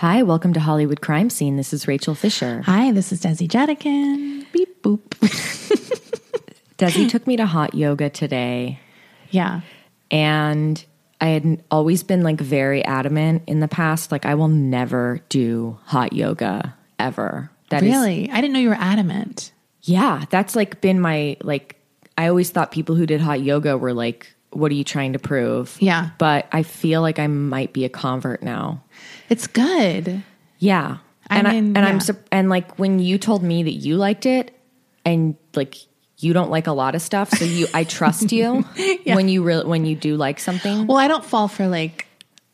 Hi, welcome to Hollywood Crime Scene. This is Rachel Fisher. Hi, this is Desi Jedeikin. Beep boop. Desi took me to hot yoga today, yeah. and I had always been like very adamant in the past, like I will never do hot yoga ever. That is- Really? I didn't know you were adamant. yeah, that's like been my like. I always thought people who did hot yoga were like, "What are you trying to prove?" Yeah. but I feel like I might be a convert now. It's good. Yeah. I And I, and yeah. I'm sur- and like when you told me that you liked it and like you don't like a lot of stuff, so you I trust you when you really when you do like something. Well, I don't fall for like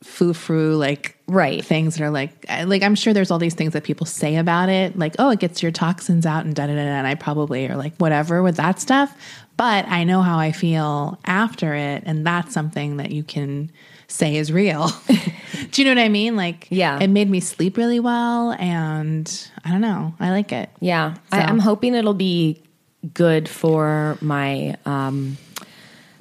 foo frou like Right. things that are like like I'm sure there's all these things that people say about it, like oh it gets your toxins out and da da. da, And I probably are like whatever with that stuff, but I know how I feel after it, and that's something that you can say is real. Do you know what I mean? Like Yeah. it made me sleep really well, and I don't know, I like it. yeah. I, So- I'm hoping it'll be good for my um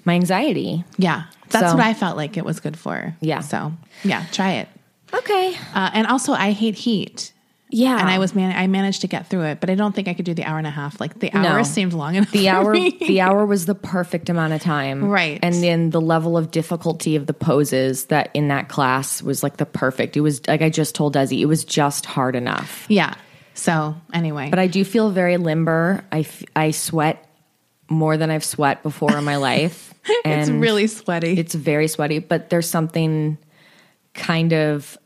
my anxiety. Yeah, that's So- what I felt like it was good for. Yeah. so yeah, try it. Okay. Uh, and also, I hate heat. Yeah. and I was man- I managed to get through it, but I don't think I could do the hour and a half. Like the hour No. seemed long enough. the hour me. the hour was the perfect amount of time Right. and then the level of difficulty of the poses that in that class was like the perfect it was like i just told desi it was just hard enough yeah. So anyway, but i do feel very limber i, f- I sweat more than i've sweat before in my life it's really sweaty. it's very sweaty but there's something kind of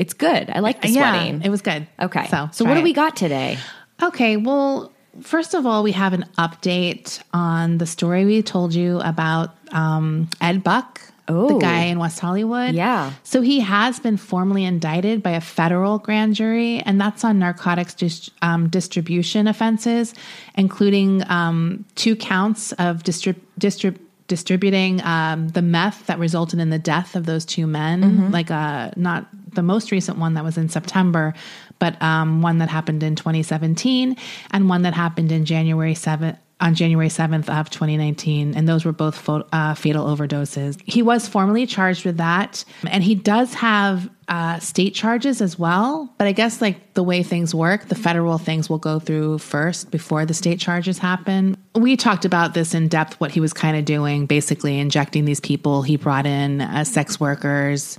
it's good i like the yeah, sweating it was good. okay so so what do we got today Okay, well, first of all, we have an update on the story we told you about um, Ed Buck, the Oh. guy in West Hollywood. Yeah. So he has been formally indicted by a federal grand jury, and that's on narcotics dis- um, distribution offenses, including um, two counts of distrib- distrib- distributing um, the meth that resulted in the death of those two men. Like, uh, not the most recent one that was in September, but um, one that happened in 2017 and one that happened in January 7th on January 7th of 2019, and those were both fo- uh, fatal overdoses. He was formally charged with that, and he does have uh, state charges as well. But I guess, like the way things work, the federal things will go through first before the state charges happen. We talked about this in depth, what he was kind of doing, basically injecting these people he brought in as sex workers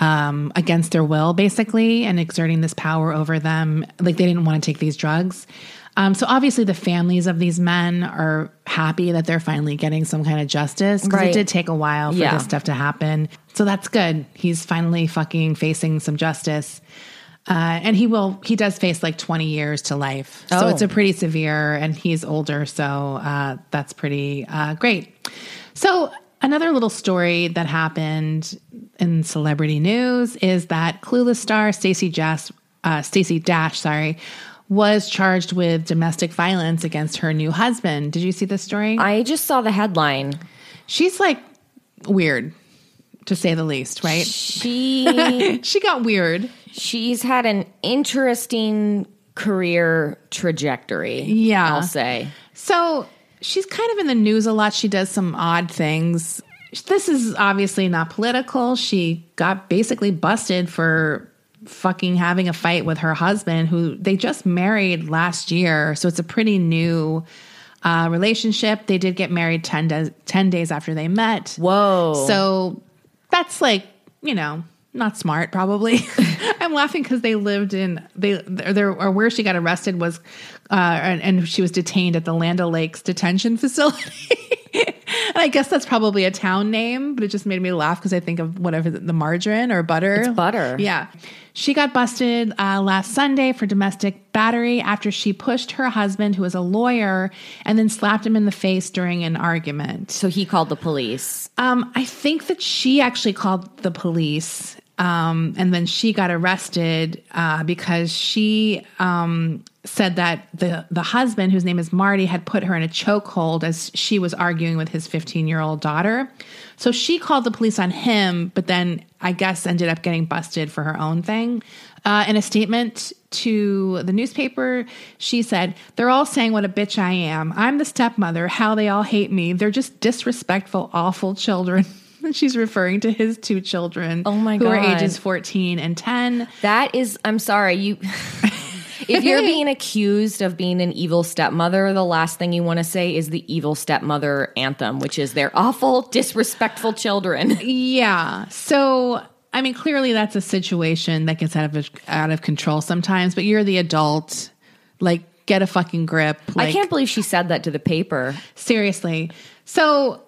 um, against their will, basically, and exerting this power over them. Like they didn't want to take these drugs. Um, so obviously, the families of these men are happy that they're finally getting some kind of justice because Right. it did take a while for Yeah. this stuff to happen. So that's good. He's finally fucking facing some justice. Uh, and he will, he does face like 20 years to life. So Oh. it's a pretty severe, and he's older. So uh, that's pretty uh, great. So another little story that happened in celebrity news is that Clueless star Stacey Jess, uh, Stacey Dash, sorry, was charged with domestic violence against her new husband. Did you see this story? i just saw the headline She's like weird, to say the least, right? she she got weird. she's had an interesting career trajectory. Yeah. I'll say. So she's kind of in the news a lot. She does some odd things. This is obviously not political. She got basically busted for fucking having a fight with her husband, who they just married last year. So it's a pretty new uh, relationship. They did get married 10, days 10 days after they met. Whoa. So that's like, you know, not smart probably. I'm laughing because they lived in they there or where she got arrested was uh and, and she was detained at the Land Lakes detention facility. and I guess that's probably a town name, but it just made me laugh because I think of whatever the, the margarine or butter. It's butter. Yeah. She got busted uh, last Sunday for domestic battery after she pushed her husband, who is a lawyer, and then slapped him in the face during an argument. so he called the police. Um, I think that she actually called the police, um, and then she got arrested uh, because she um, said that the the husband, whose name is Marty, had put her in a chokehold as she was arguing with his 15 year old daughter. So she called the police on him, but then I guess ended up getting busted for her own thing. Uh, in a statement to the newspaper, she said, They're all saying what a bitch I am. I'm the stepmother, how they all hate me. They're just disrespectful, awful children. She's referring to his two children. Oh my Who are ages 14 and 10. That is, I'm sorry, you. if you're being accused of being an evil stepmother, the last thing you want to say is the evil stepmother anthem, which is they're awful, disrespectful children. Yeah. So, I mean, clearly that's a situation that gets out of out of control sometimes, but you're the adult. Like, get a fucking grip. Like, I can't believe she said that to the paper. Seriously. So,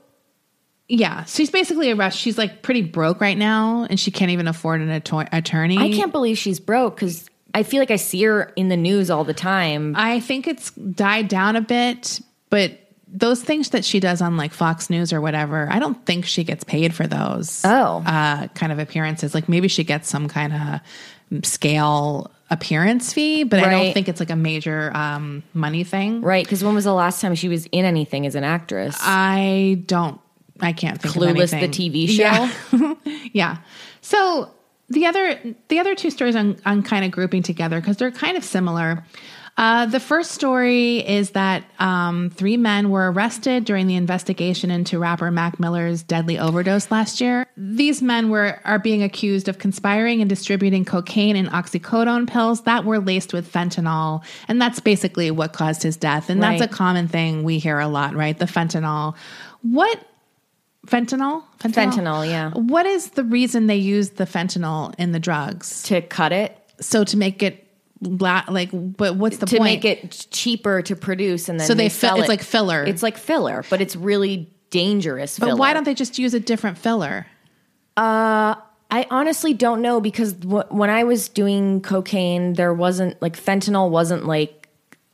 yeah, she's basically a rush. She's like pretty broke right now, and she can't even afford an attorney. I can't believe she's broke because I feel like I see her in the news all the time. I think it's died down a bit, but those things that she does on like Fox News or whatever, I don't think she gets paid for those. Oh. uh, kind of appearances. Like maybe she gets some kind of scale appearance fee, but I don't think it's like a major um, money thing. Right, because when was the last time she was in anything as an actress? I don't. I can't think Clueless, of the. TV show. Yeah. yeah. So the other the other two stories I'm, I'm kind of grouping together because they're kind of similar. Uh, the first story is that um, three men were arrested during the investigation into rapper Mac Miller's deadly overdose last year. These men were are being accused of conspiring and distributing cocaine and oxycodone pills that were laced with fentanyl, and that's basically what caused his death. And that's a common thing we hear a lot, right? The fentanyl. What fentanyl? Fentanyl, yeah. What is the reason they use the fentanyl in the drugs? to cut it, So to make it la- like, but what's the point? to point? make it cheaper to produce, and then So they sell fi- it's it. like filler. It's like filler, but it's really dangerous. but filler. why don't they just use a different filler? Uh I honestly don't know because w- when I was doing cocaine, there wasn't like fentanyl wasn't like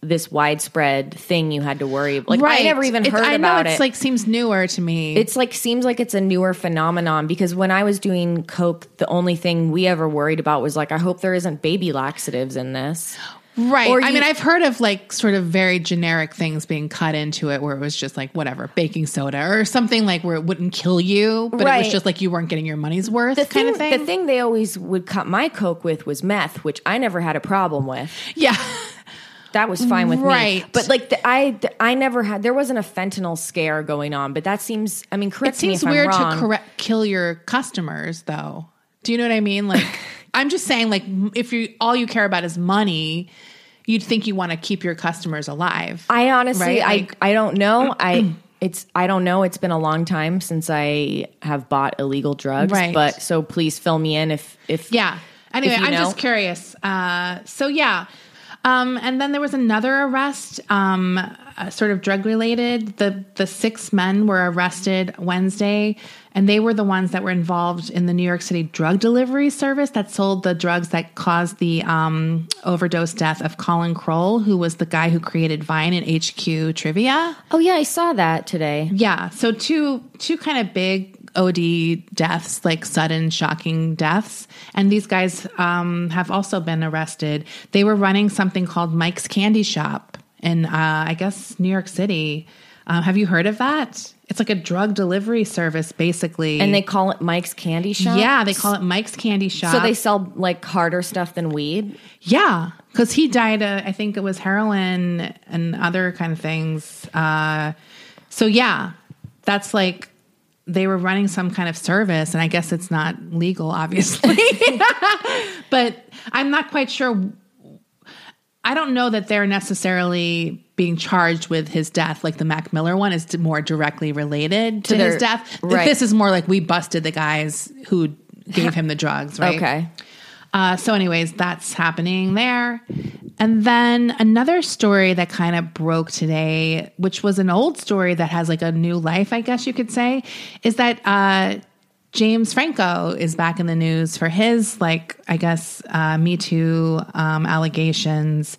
this widespread thing you had to worry. Like right. I never even It's- heard I know about it's it. like seems newer to me. it's like seems like it's a newer phenomenon because when I was doing coke, the only thing we ever worried about was like, I hope there isn't baby laxatives in this. right. or I you- mean, I've heard of like sort of very generic things being cut into it where it was just like whatever baking soda or something like where it wouldn't kill you, but it was just like you weren't getting your money's worth The kind thing, of thing. the thing they always would cut my coke with was meth, which I never had a problem with. yeah. That was fine with me. Right. But like the, I, I never had. There wasn't a fentanyl scare going on. But that seems. I mean, It correct me seems if weird I'm wrong. to correct kill your customers though. Do you know what I mean? Like I'm just saying like if you all you care about is money, you'd think you want to keep your customers alive. I honestly, Right? Like- I, I don't know. I, it's, I don't know. It's been a long time since I have bought illegal drugs. Right. But so please fill me in if, if Yeah. Anyway, If I'm know. just curious. Uh, so yeah. Um, and then there was another arrest, um, uh, sort of drug related. The the six men were arrested Wednesday, and they were the ones that were involved in the New York City drug delivery service that sold the drugs that caused the um, overdose death of Colin Kroll, who was the guy who created Vine and HQ Trivia. oh yeah, I saw that today. Yeah, so two two kind of big OD deaths, like sudden shocking deaths, and these guys um, have also been arrested. They were running something called Mike's Candy Shop in, uh, I guess, New York City. Uh, have you heard of that? It's like a drug delivery service, basically. And they call it Mike's Candy Shop. yeah, they call it Mike's Candy Shop. So they sell like harder stuff than weed. Yeah, because he died. Uh, I think it was heroin and other kind of things. Uh, so yeah, that's like they were running some kind of service, and I guess it's not legal, obviously. but I'm not quite sure. I don't know that they're necessarily being charged with his death, like the Mac Miller one is more directly related to, To his death. right. This is more like we busted the guys who gave him the drugs, right? Okay. Uh, so, anyways, that's happening there. And then another story that kind of broke today, which was an old story that has like a new life, I guess you could say, is that uh, James Franco is back in the news for his, like, I guess, uh, Me Too um, allegations.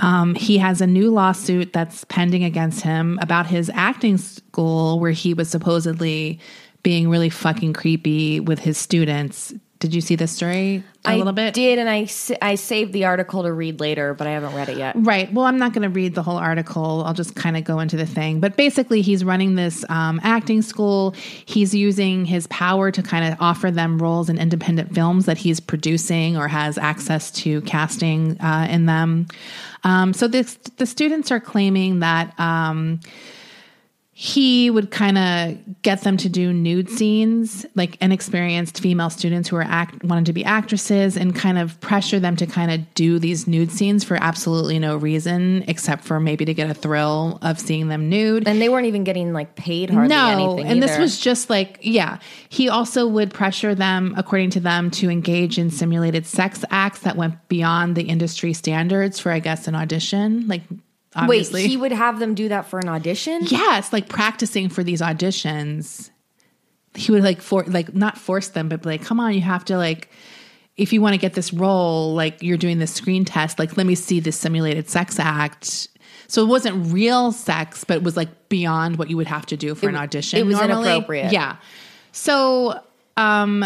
Um, he has a new lawsuit that's pending against him about his acting school where he was supposedly being really fucking creepy with his students. Did you see this story a I little bit? did, and I I saved the article to read later, but I haven't read it yet. Right. Well, I'm not going to read the whole article. I'll just kind of go into the thing. But basically, he's running this um, acting school. He's using his power to kind of offer them roles in independent films that he's producing or has access to casting uh, in them. Um, so this, the students are claiming that. Um, he would kind of get them to do nude scenes, like inexperienced female students who were act wanted to be actresses, and kind of pressure them to kind of do these nude scenes for absolutely no reason except for maybe to get a thrill of seeing them nude. And they weren't even getting like paid hardly no, anything. and this was just like yeah. He also would pressure them, according to them, to engage in simulated sex acts that went beyond the industry standards for, I guess, an audition. Like, Wait, he would have them do that for an audition? yes, like practicing for these auditions. He would like for like not force them, but be like, come on, you have to like if you want to get this role, like you're doing this screen test, like let me see this simulated sex act. So it wasn't real sex, but it was like beyond what you would have to do for an audition. it was normally. inappropriate. Yeah. So um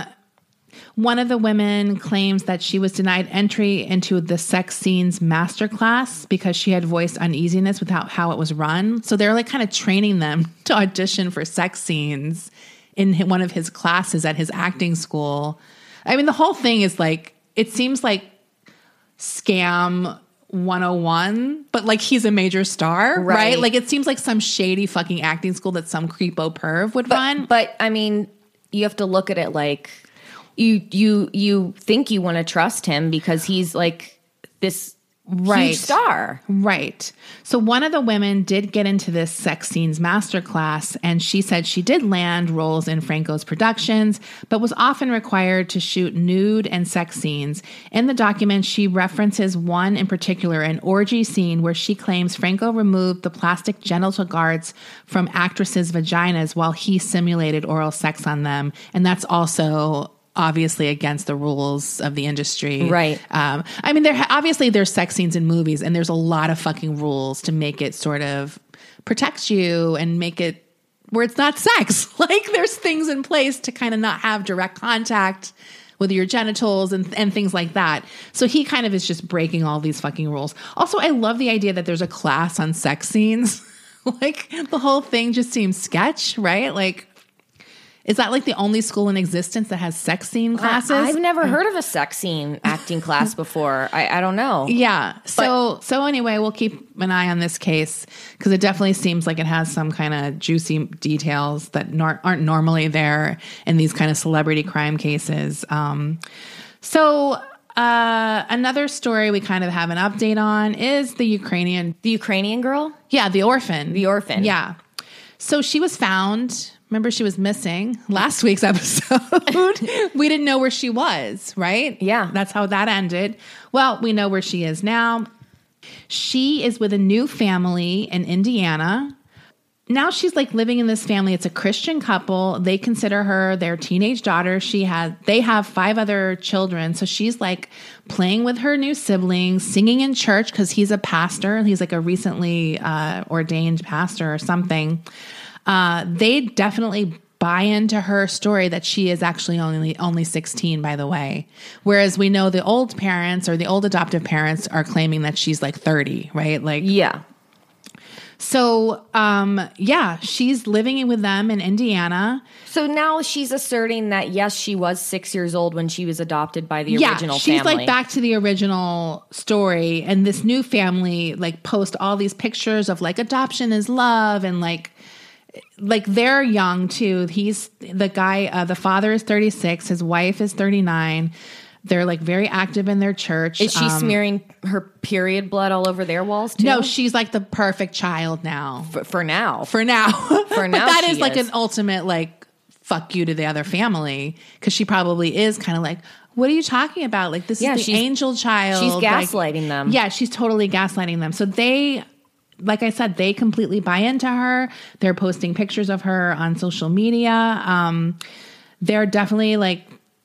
one of the women claims that she was denied entry into the sex scenes masterclass because she had voiced uneasiness with how, how it was run. So they're like kind of training them to audition for sex scenes in one of his classes at his acting school. I mean, the whole thing is like, it seems like scam 101, but like he's a major star, right? Right. Like it seems like some shady fucking acting school that some creepo perv would run. But I mean, you have to look at it like you you you think you want to trust him because he's like this Right. huge star. Right. So one of the women did get into this sex scenes masterclass, and she said she did land roles in Franco's productions, but was often required to shoot nude and sex scenes. In the document, she references one in particular, an orgy scene where she claims Franco removed the plastic genital guards from actresses' vaginas while he simulated oral sex on them. And that's also obviously against the rules of the industry. Right. Um, I mean, there obviously there's sex scenes in movies, and there's a lot of fucking rules to make it sort of protect you and make it where it's not sex. like there's things in place to kind of not have direct contact with your genitals and and things like that. So he kind of is just breaking all these fucking rules. Also, I love the idea that there's a class on sex scenes. like the whole thing just seems sketch, right? Like. Is that like the only school in existence that has sex scene classes? I've never heard of a sex scene acting class before. I, I don't know. Yeah. So so anyway, we'll keep an eye on this case because it definitely seems like it has some kind of juicy details that nor- aren't normally there in these kind of celebrity crime cases. Um, so uh, another story we kind of have an update on is the Ukrainian, The Ukrainian girl? yeah, the orphan, The orphan. yeah. So she was found. Remember, she was missing last week's episode. we didn't know where she was, right? Yeah. That's how that ended. Well, we know where she is now. She is with a new family in Indiana. Now she's like living in this family. It's a Christian couple. They consider her their teenage daughter. She has they have five other children. So she's like playing with her new siblings, singing in church because he's a pastor. He's like a recently uh, ordained pastor or something. Uh, they definitely buy into her story that she is actually only only 16 by the way whereas we know the old parents or the old adoptive parents are claiming that she's like 30 right like Yeah. so um yeah she's living with them in indiana So now she's asserting that yes, she was six years old when she was adopted by the yeah original she's family. like back to the original story and this new family like post all these pictures of like adoption is love and like like they're young too he's the guy uh, the father is 36 his wife is 39 they're like very active in their church Is she Um, smearing her period blood all over their walls too? no she's like the perfect child now for, for now. for now. For now that she is like is. an ultimate like fuck you to the other family because she probably is kind of like, what are you talking about? Like this Yeah, is the angel child. she's Like, gaslighting them. Yeah, she's totally gaslighting them. So they. Like I said, they completely buy into her. They're posting pictures of her on social media. Um, they're definitely like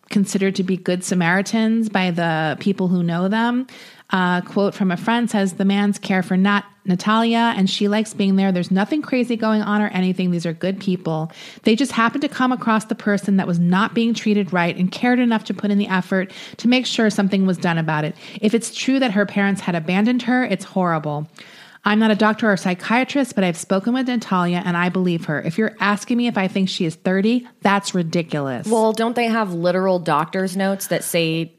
considered to be good Samaritans by the people who know them. Uh, quote from a friend says, The man's care for Nat- Natalia and she likes being there. There's nothing crazy going on or anything. These are good people. They just happened to come across the person that was not being treated right and cared enough to put in the effort to make sure something was done about it. If it's true that her parents had abandoned her, it's horrible. I'm not a doctor or psychiatrist, but I've spoken with Natalia and I believe her. If you're asking me if I think she is 30, that's ridiculous. Well, don't they have literal doctor's notes that say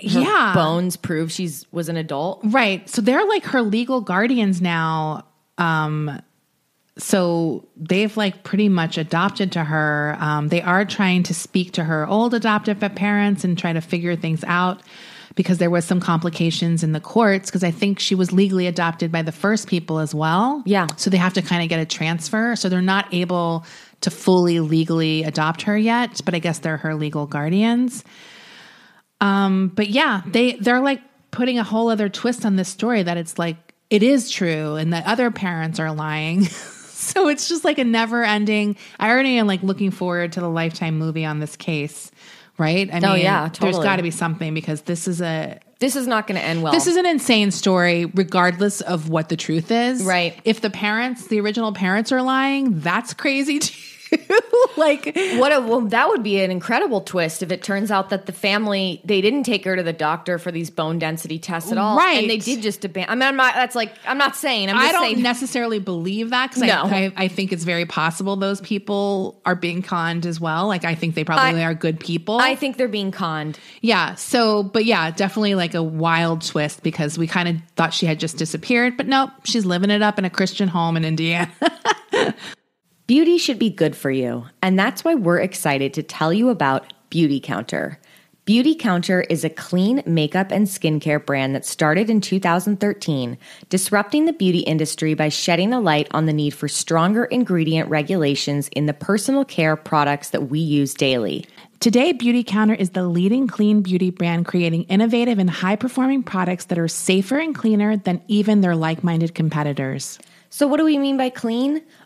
her yeah. bones prove she's was an adult? Right. So they're like her legal guardians now. Um so they've like pretty much adopted to her. Um, they are trying to speak to her old adoptive parents and try to figure things out because there was some complications in the courts because I think she was legally adopted by the first people as well. Yeah. So they have to kind of get a transfer. So they're not able to fully legally adopt her yet, but I guess they're her legal guardians. Um, but yeah, they they're like putting a whole other twist on this story that it's like it is true and that other parents are lying. so it's just like a never ending. I already am like looking forward to the lifetime movie on this case. Right? I Oh, yeah, totally. there's got to be something because this is a This is not going to end well. this is an insane story, regardless of what the truth is. Right. If the parents, the original parents, are lying, that's crazy too. like, What a well, that would be an incredible twist if it turns out that the family they didn't take her to the doctor for these bone density tests at all, Right. And they did just abandon. I mean, I'm not. That's like I'm not saying. I'm just I don't saying. necessarily believe that because No. I, I, I think it's very possible those people are being conned as well. Like, I think they probably I- are good people. I think they're being conned. yeah. So, but yeah, definitely like a wild twist because we kind of thought she had just disappeared, but nope, she's living it up in a Christian home in Indiana. Beauty should be good for you, and that's why we're excited to tell you about Beauty Counter. Beauty Counter is a clean makeup and skincare brand that started in 2013, disrupting the beauty industry by shedding a light on the need for stronger ingredient regulations in the personal care products that we use daily. Today, Beauty Counter is the leading clean beauty brand creating innovative and high performing products that are safer and cleaner than even their like minded competitors. So, what do we mean by clean?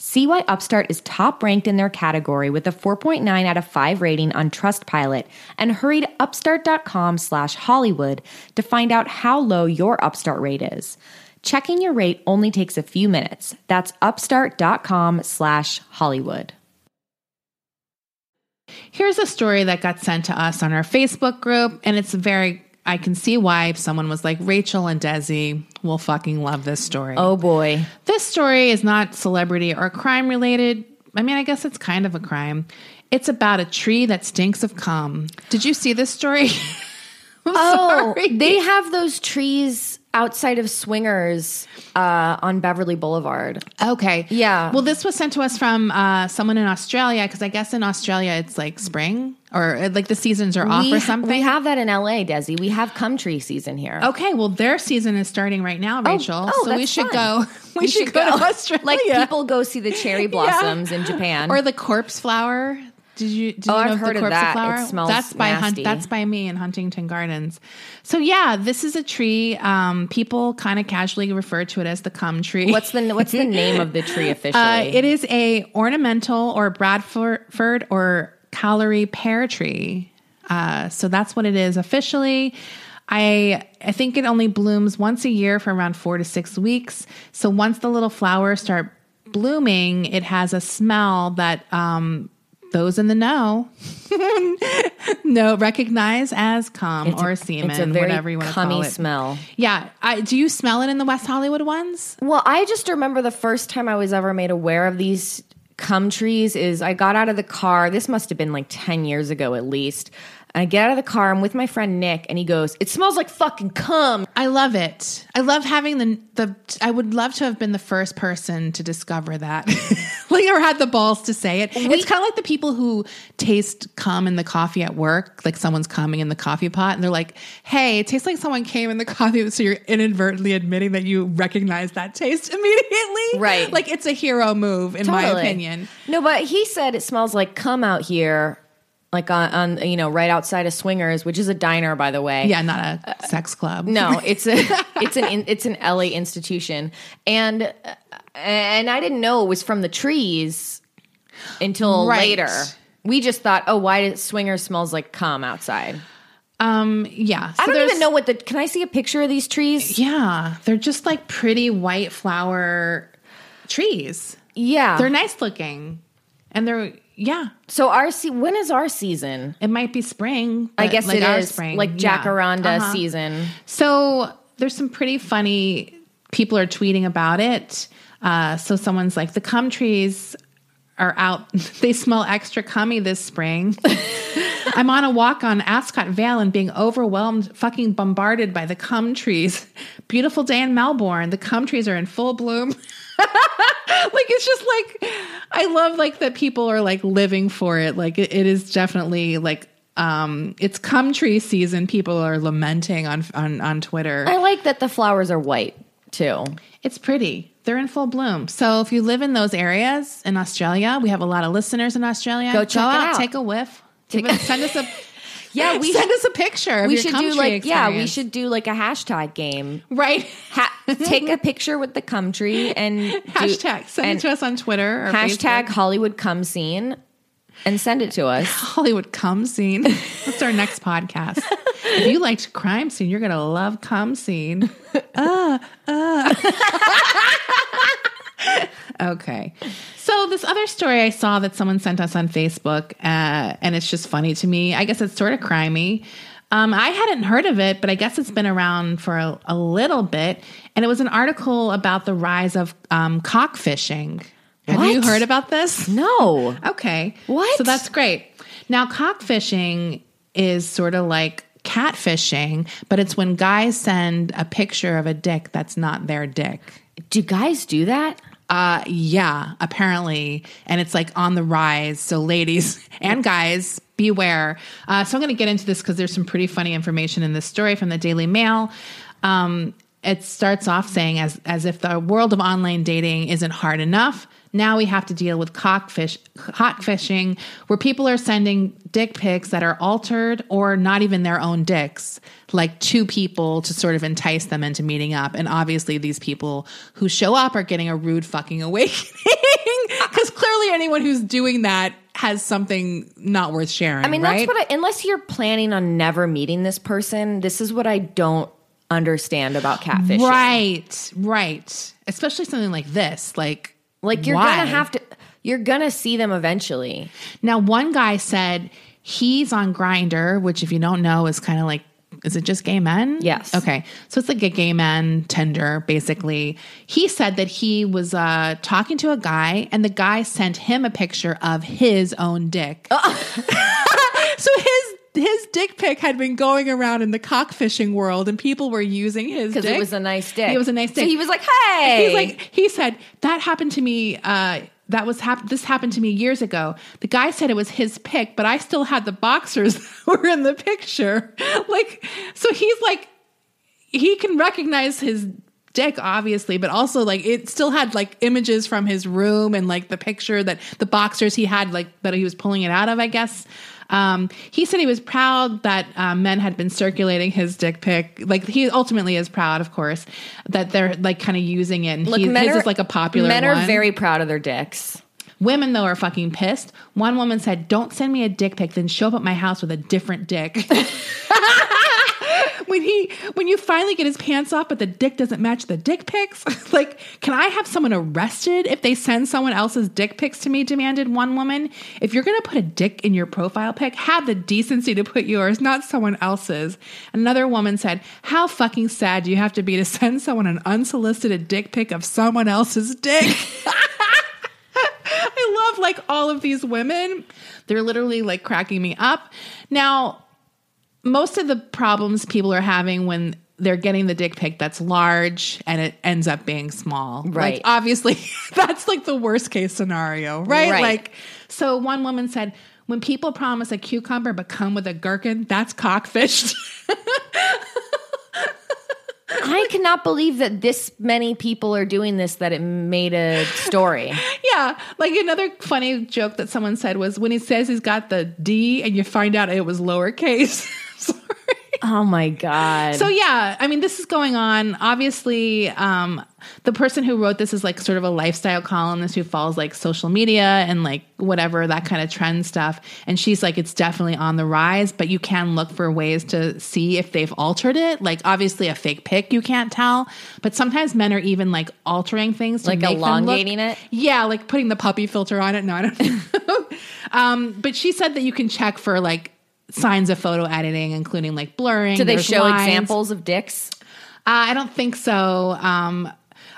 See why Upstart is top ranked in their category with a 4.9 out of 5 rating on Trustpilot and hurry to upstart.com slash Hollywood to find out how low your Upstart rate is. Checking your rate only takes a few minutes. That's upstart.com slash Hollywood. Here's a story that got sent to us on our Facebook group, and it's very, I can see why if someone was like, Rachel and Desi will fucking love this story. Oh boy. This story is not celebrity or crime related. I mean, I guess it's kind of a crime. It's about a tree that stinks of cum. Did you see this story? Oh, sorry. they have those trees outside of Swingers uh, on Beverly Boulevard. Okay. Yeah. Well, this was sent to us from uh, someone in Australia because I guess in Australia it's like spring or uh, like the seasons are off we, or something. We have that in LA, Desi. We have cum tree season here. Okay, well, their season is starting right now, Rachel. oh, so we should fun. go. We, should, go, to Australia. Like people go see the cherry blossoms in Japan. or the corpse flower. Did you? Did Oh, you know I've heard of that. It flower? smells that's by nasty. that's by me in Huntington Gardens. So yeah, this is a tree. Um, people kind of casually refer to it as the cum tree. what's the what's the name of the tree officially? Uh, it is a ornamental or Bradford or Callery pear tree. Uh, so that's what it is officially. I I think it only blooms once a year for around four to six weeks. So once the little flowers start blooming, it has a smell that um, those in the know no recognize as cum or semen, it's a very whatever you want to call it. cummy it. smell. Yeah, I, do you smell it in the West Hollywood ones? Well, I just remember the first time I was ever made aware of these cum trees is I got out of the car. This must have been like 10 years ago at least. I get out of the car. I'm with my friend Nick, and he goes, "It smells like fucking cum." I love it. I love having the the. I would love to have been the first person to discover that, like, or had the balls to say it. it's kind of like the people who taste cum in the coffee at work, like someone's coming in the coffee pot, and they're like, "Hey, it tastes like someone came in the coffee." So you're inadvertently admitting that you recognize that taste immediately, Right. Like it's a hero move, in my opinion. No, but he said it smells like cum out here, like on, on you know right outside of Swingers, which is a diner, by the way. Yeah, not a sex club. No, it's a it's an in- it's an LA institution, and uh, and I didn't know it was from the trees until Right. later. We just thought, oh, why does Swingers smells like cum outside? Um, yeah. I don't even know what the. Can I see a picture of these trees? Yeah, they're just like pretty white flower trees. Yeah. They're nice looking, and they're yeah. so our se- when is our season? It might be spring. I guess like it our is spring. like Yeah. Jacaranda Uh-huh. season. So there's some pretty funny people are tweeting about it. Uh, so someone's like, the cum trees are out. they smell extra cummy this spring. I'm on a walk on Ascot Vale and being overwhelmed, fucking bombarded by the cum trees. Beautiful day in Melbourne. The cum trees are in full bloom. like it's just like I love like that people are like living for it. Like it, it is definitely like um it's cum tree season. People are lamenting on on on Twitter. I like that the flowers are white too. It's pretty. They're in full bloom. So if you live in those areas in Australia, we have a lot of listeners in Australia. Go check it out. take a whiff. Take- us- send us a Yeah, we send us a picture. Of we should do like yeah, we should do like a hashtag game. right. Ha- take a picture with the cum tree and do- hashtag send and it to us on Twitter or hashtag Facebook. Hollywood cum scene and send it to us. Hollywood cum scene. That's our next podcast. if you liked crime scene, you're gonna love cum scene. Uh, uh. okay. So this other story I saw that someone sent us on Facebook, uh, and it's just funny to me. I guess it's sort of crimey. Um, I hadn't heard of it, but I guess it's been around for a, a little bit. And it was an article about the rise of um, cockfishing. Have you heard about this? No. Okay. What? So that's great. Now, cockfishing is sort of like catfishing, but it's when guys send a picture of a dick that's not their dick. Do guys do that? Uh, yeah, apparently. And it's like on the rise. So, ladies and guys, beware. Uh, so, I'm going to get into this because there's some pretty funny information in this story from the Daily Mail. Um, it starts off saying, as, as if the world of online dating isn't hard enough. Now we have to deal with cockfish, cockfishing, where people are sending dick pics that are altered or not even their own dicks, like two people to sort of entice them into meeting up. And obviously, these people who show up are getting a rude fucking awakening because clearly, anyone who's doing that has something not worth sharing. I mean, right? that's what I, unless you're planning on never meeting this person, this is what I don't understand about catfishing. Right, right. Especially something like this, like Like you're why? gonna have to you're gonna see them eventually. Now, one guy said he's on Grindr, which, if you don't know, is kind of like, is it just gay men? Yes. Okay. So it's like a gay man Tinder, basically. He said that he was uh, talking to a guy, and the guy sent him a picture of his own dick. so his his dick pic had been going around in the cockfishing world, and people were using his Because it was a nice dick. It was a nice dick. So he was like, hey. He's like, he said that happened to me. Uh, that was hap- this happened to me years ago. The guy said it was his pick, but I still had the boxers that were in the picture. Like, so he's like, he can recognize his dick obviously but also like it still had like images from his room and like the picture that the boxers he had like that he was pulling it out of i guess um, he said he was proud that uh, men had been circulating his dick pic like he ultimately is proud of course that they're like kind of using it and Look, he, men his are, is like a popular Men one. are very proud of their dicks. Women though are fucking pissed. One woman said, "Don't send me a dick pic, then show up at my house with a different dick." when he when you finally get his pants off, but the dick doesn't match the dick pics. like, can I have someone arrested if they send someone else's dick pics to me? Demanded one woman. If you're gonna put a dick in your profile pic, have the decency to put yours, not someone else's. Another woman said, "How fucking sad do you have to be to send someone an unsolicited dick pic of someone else's dick?" I love like all of these women. They're literally like cracking me up. Now, most of the problems people are having when they're getting the dick pic that's large and it ends up being small. Right. Like obviously that's like the worst case scenario, right? Right. Like so one woman said when people promise a cucumber but come with a gherkin, that's cockfished. I cannot believe that this many people are doing this that it made a story. yeah. Like another funny joke that someone said was when he says he's got the D and you find out it was lowercase. Sorry. Oh my god. So yeah, I mean, this is going on. Obviously, um, the person who wrote this is like sort of a lifestyle columnist who follows like social media and like whatever that kind of trend stuff. And she's like, it's definitely on the rise, but you can look for ways to see if they've altered it. Like obviously, a fake pic you can't tell, but sometimes men are even like altering things to Like make them look- elongating it? Yeah, like putting the puppy filter on it. No, I don't. know. um, but she said that you can check for like signs of photo editing, including like blurring. Do they show lines. examples of dicks? Uh, I don't think so. Um,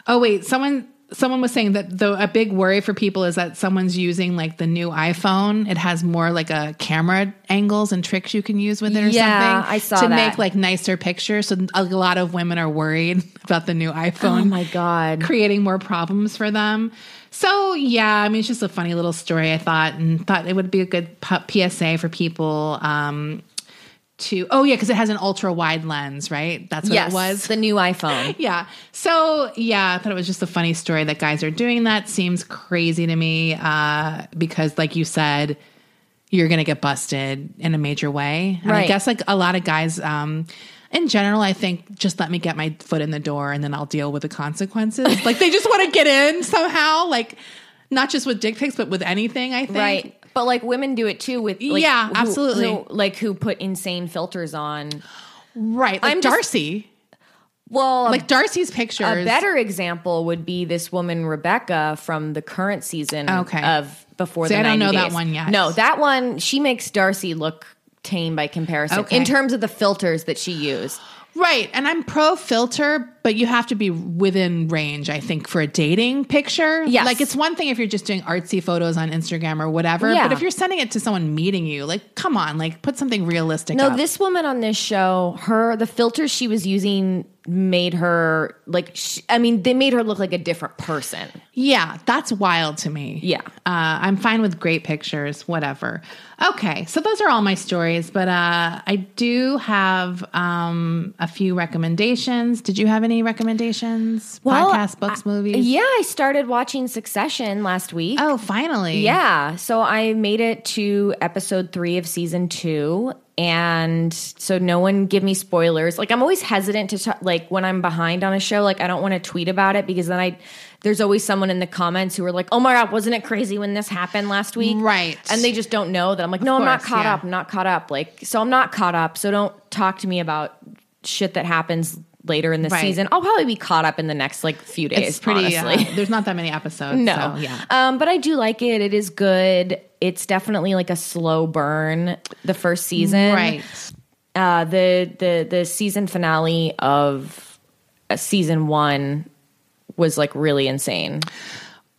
oh wait, someone someone was saying that the a big worry for people is that someone's using like the new iPhone. It has more like a camera angles and tricks you can use with it or Yeah, something. I saw to that. make like nicer pictures. So a lot of women are worried about the new iPhone Oh my god. creating more problems for them. So yeah, I mean, it's just a funny little story. I thought, and thought it would be a good PSA for people um, to. Oh yeah, because it has an ultra wide lens, right? That's what Yes, it was. the new iPhone. Yeah. So yeah, I thought it was just a funny story that guys are doing that. Seems crazy to me uh, because, like you said, you're going to get busted in a major way. And I guess like a lot of guys. Um, in general, I think just let me get my foot in the door and then I'll deal with the consequences. like they just want to get in somehow, like not just with dick pics, but with anything. I think. Right. But like women do it too with like, Yeah, who- absolutely. who- like who put insane filters on. Right. Like I'm just- Darcy. Well, um, like Darcy's pictures. a better example would be this woman Rebecca from the current season Okay. of Before See, the I don't 90 know that one yet. No, that one she makes Darcy look tame by comparison Okay. in terms of the filters that she used. Right. And I'm pro filter, but you have to be within range, I think, for a dating picture. Yes. Like it's one thing if you're just doing artsy photos on Instagram or whatever. Yeah. But if you're sending it to someone meeting you, like, come on, like put something realistic No, up. this woman on this show, her the filters she was using made her like sh I mean, they made her look like a different person. yeah, that's wild to me. Yeah. Uh, I'm fine with great pictures, whatever. Okay, so those are all my stories, but uh, I do have um, a few recommendations. Did you have any recommendations? Podcasts, books, movies? Yeah, I started watching Succession last week. Oh, finally. Yeah. So I made it to episode three of season two. And so no one give me spoilers. Like I'm always hesitant to talk, like when I'm behind on a show, like I don't want to tweet about it because then I, there's always someone in the comments who are like, oh my God, wasn't it crazy when this happened last week? Right. And they just don't know that I'm like, no, I'm not caught yeah. up. I'm not caught up. Like, so I'm not caught up. So don't talk to me about shit that happens later in the Right. season. I'll probably be caught up in the next like few days. It's pretty, honestly. uh, there's not that many episodes. No. So, yeah. Um, but I do like it. It is good. It's definitely like a slow burn. The first season, Right. Uh, the the the season finale of uh, season one was like really insane.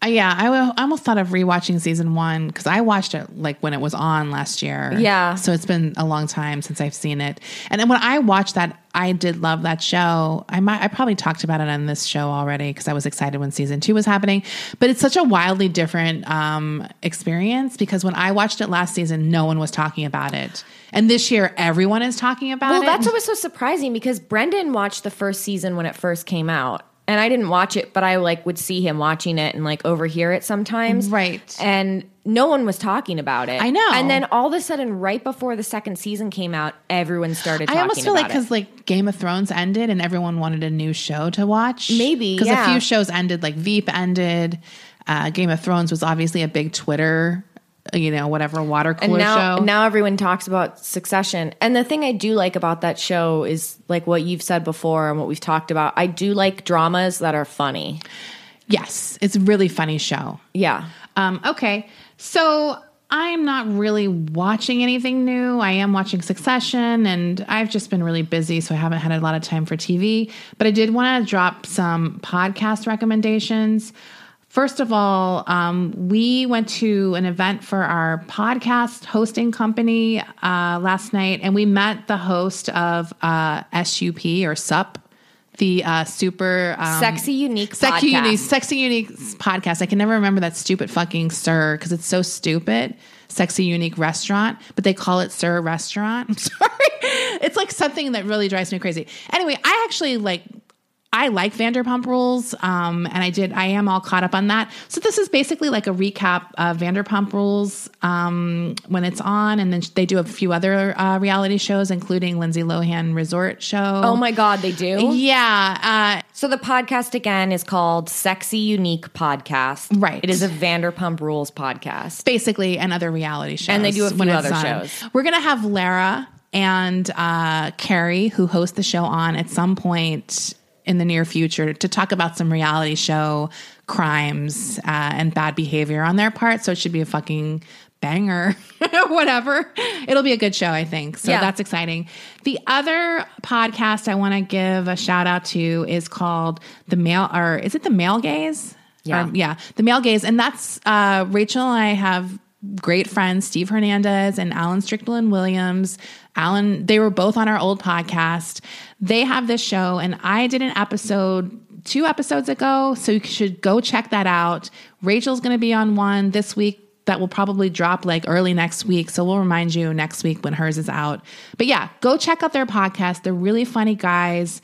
Uh, yeah, I, I almost thought of rewatching season one because I watched it like when it was on last year. Yeah. So it's been a long time since I've seen it. And then when I watched that, I did love that show. I might, I probably talked about it on this show already because I was excited when season two was happening. But it's such a wildly different um, experience because when I watched it last season, no one was talking about it. And this year, everyone is talking about Well, it. Well, that's what was so surprising because Brendan watched the first season when it first came out. And I didn't watch it, but I like would see him watching it and like overhear it sometimes. Right. And no one was talking about it. I know. And then all of a sudden, right before the second season came out, everyone started talking I almost feel like because like Game of Thrones ended and everyone wanted a new show to watch. Maybe, because yeah. a few shows ended, like Veep ended. Uh, Game of Thrones was obviously a big Twitter, you know, whatever water and cooler now show. now everyone talks about succession and the thing i do like about that show is like what you've said before and what we've talked about i do like dramas that are funny yes, it's a really funny show. yeah Um, okay, so I'm not really watching anything new. I am watching Succession, and I've just been really busy, so I haven't had a lot of time for TV. But I did want to drop some podcast recommendations. First of all, um, we went to an event for our podcast hosting company uh, last night, and we met the host of uh, SUP or SUP, the uh, super um, Sexy Unique sexy podcast. unique, sexy unique podcast. I can never remember that stupid fucking SUR because it's so stupid. Sexy unique restaurant, but they call it SUR Restaurant. I'm sorry, it's like something that really drives me crazy. Anyway, I actually like. I like Vanderpump Rules, um, and I did. I am all caught up on that. So this is basically like a recap of Vanderpump Rules um, when it's on, and then they do a few other uh, reality shows, including Lindsay Lohan Resort Show. Oh my God, they do? yeah, uh, So the podcast again is called Sexy Unique Podcast. Right. It is a Vanderpump Rules podcast. basically and other reality shows. And they do a few other shows. We're gonna have Lara and uh, Carrie, who host the show, on at some point in the near future to talk about some reality show crimes uh, and bad behavior on their part. So it should be a fucking banger, whatever. It'll be a good show, I think. So Yeah. that's exciting. The other podcast I want to give a shout out to is called the Male, or is it the Male Gaze? Yeah. Or- yeah, the Male Gaze, and that's uh, Rachel and I have great friends, Steve Hernandez and Alan Strickland Williams. Alan, they were both on our old podcast. They have this show, and I did an episode two episodes ago, so you should go check that out. Rachel's going to be on one this week. That will probably drop like early next week. So we'll remind you next week when hers is out. But yeah, go check out their podcast. They're really funny guys.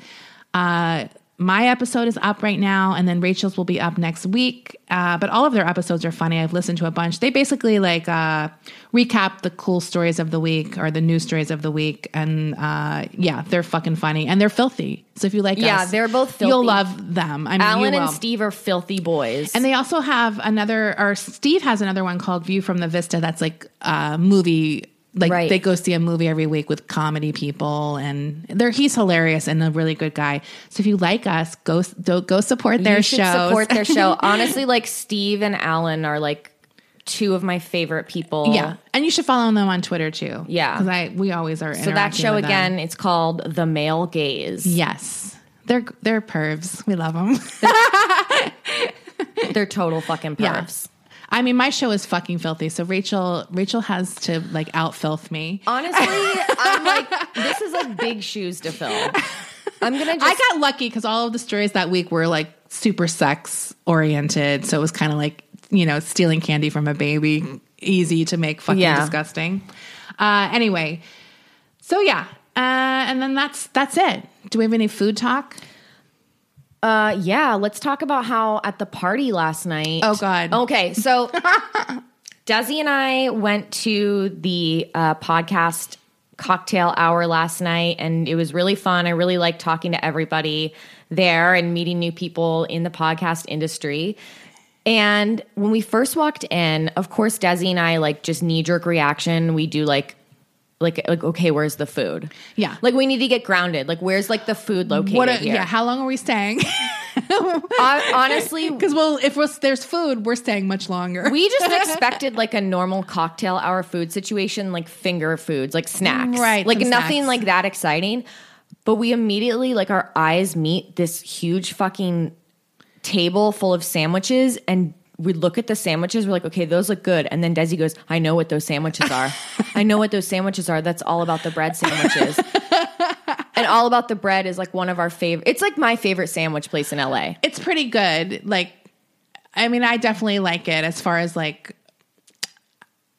Uh, my episode is up right now, and then Rachel's will be up next week. Uh, but all of their episodes are funny. I've listened to a bunch. They basically like uh, recap the cool stories of the week or the news stories of the week, and uh, yeah, they're fucking funny and they're filthy. So if you like, Yeah, us, they're both filthy. You'll love them. I mean, Alan and. Steve are filthy boys. And they also have another, or Steve has another one called View from the Vista. That's like a movie. Like Right. they go see a movie every week with comedy people, and they're he's hilarious and a really good guy. So if you like us, go go, go support their shows. support their show. Honestly, like Steve and Alan are like two of my favorite people. yeah, and you should follow them on Twitter too. Yeah. because I we always are. So that show again, it's called The Male Gaze. yes, they're they're pervs. We love them. They're total fucking Yeah. I mean, my show is fucking filthy. So Rachel Rachel has to like out filth me. Honestly, I'm like, this is like big shoes to fill. I'm gonna just I got lucky because all of the stories that week were like super sex oriented. So it was kind of like, you know, stealing candy from a baby, easy to make fucking Yeah. disgusting. Uh, anyway, so yeah. Uh, and then that's that's it. Do we have any food talk? Uh, yeah, let's talk about how at the party last night. Oh, God. Okay, so Desi and I went to the uh, podcast cocktail hour last night, and it was really fun. I really liked talking to everybody there and meeting new people in the podcast industry. And when we first walked in, of course, Desi and I like just knee jerk reaction. We do like. Like, like, okay, where's the food? Yeah. like we need to get grounded. Like, where's like the food located What? A, yeah. How long are we staying? Hon- honestly, Because well, if we're, there's food, we're staying much longer. we just expected like a normal cocktail hour food situation, like finger foods, like snacks, mm, Right, Like nothing snacks. like that exciting. But we immediately, like, our eyes meet this huge fucking table full of sandwiches, and we look at the sandwiches. We're like, okay, those look good. And then Desi goes, I know what those sandwiches are. I know what those sandwiches are. That's all about the bread sandwiches. and all about the bread is like one of our favorite. It's like my favorite sandwich place in LA. it's pretty good. Like, I mean, I definitely like it as far as like.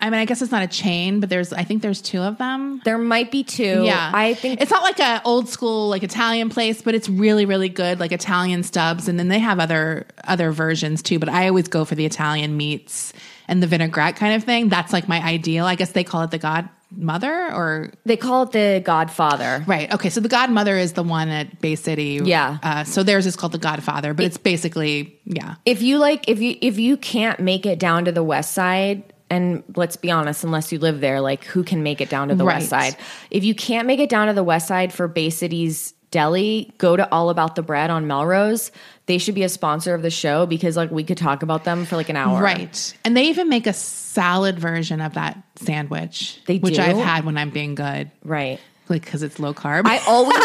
I mean, I guess it's not a chain, but there's I think there's two of them. There might be two. Yeah, I think it's not like an old school like Italian place, but it's really really good, like Italian stubs, and then they have other other versions too. But I always go for the Italian meats and the vinaigrette kind of thing. That's like my ideal. I guess they call it the Godmother or They call it the Godfather. right. Okay, so the Godmother is the one at Bay City. Yeah. Uh, so theirs is called the Godfather, but it's basically yeah. If you like, if you if you can't make it down to the West Side, and let's be honest, unless you live there, like who can make it down to the West Side? If you can't make it down to the West Side for Bay Cities Deli, go to All About the Bread on Melrose. They should be a sponsor of the show because like we could talk about them for like an hour. Right. And they even make a salad version of that sandwich, They which do? I've had when I'm being good. Right. Like because it's low carb. I always,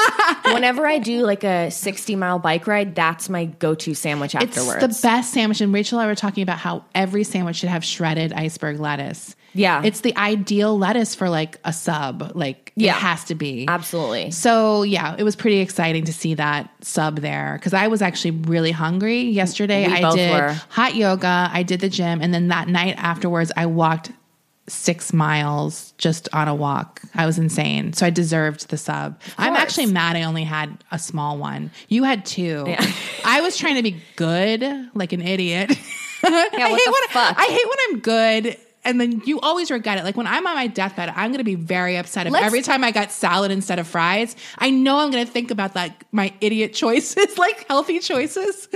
whenever I do like a 60 mile bike ride, that's my go to sandwich it's afterwards. the best sandwich. And Rachel and I were talking about how every sandwich should have shredded iceberg lettuce. Yeah. it's the ideal lettuce for like a sub. Like Yeah. it has to be. Absolutely. So yeah, it was pretty exciting to see that sub there because I was actually really hungry yesterday. We I did were. hot yoga, I did the gym, and then that night afterwards, I walked six miles just on a walk. I was insane, so I deserved the sub. I'm actually mad I only had a small one. You had two. I was trying to be good, like an idiot. Yeah, I hate the when fuck? I hate when I'm good. And then you always regret it. Like when I'm on my deathbed, I'm going to be very upset if Let's- every time I got salad instead of fries. I know I'm going to think about that my idiot choices, like healthy choices.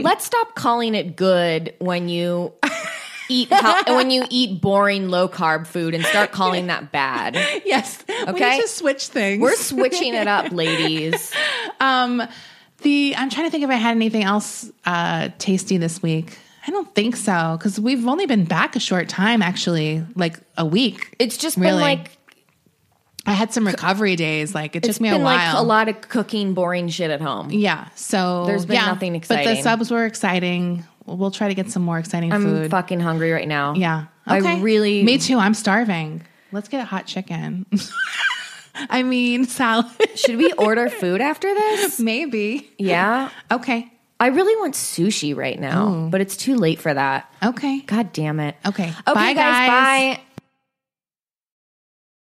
Let's stop calling it good when you eat hel- when you eat boring low carb food and start calling that bad. yes. We Okay. need to switch things. We're switching it up, ladies. um the I'm trying to think if I had anything else uh tasty this week. I don't think so because we've only been back a short time, actually, like a week. It's just Really? been like I had some recovery days. Like it it's took me a while. like a lot of cooking boring shit at home. Yeah. So There's been yeah, nothing exciting. But the subs were exciting. We'll, try to get some more exciting food. I'm food. fucking hungry right now. yeah. I really Me too. I'm starving. Let's get a hot chicken. I mean, salad. Should we order food after this? Maybe. Yeah. Okay. I really want sushi right now, but it's too late for that. Okay. God damn it. Okay. Okay, Bye, guys. guys. Bye.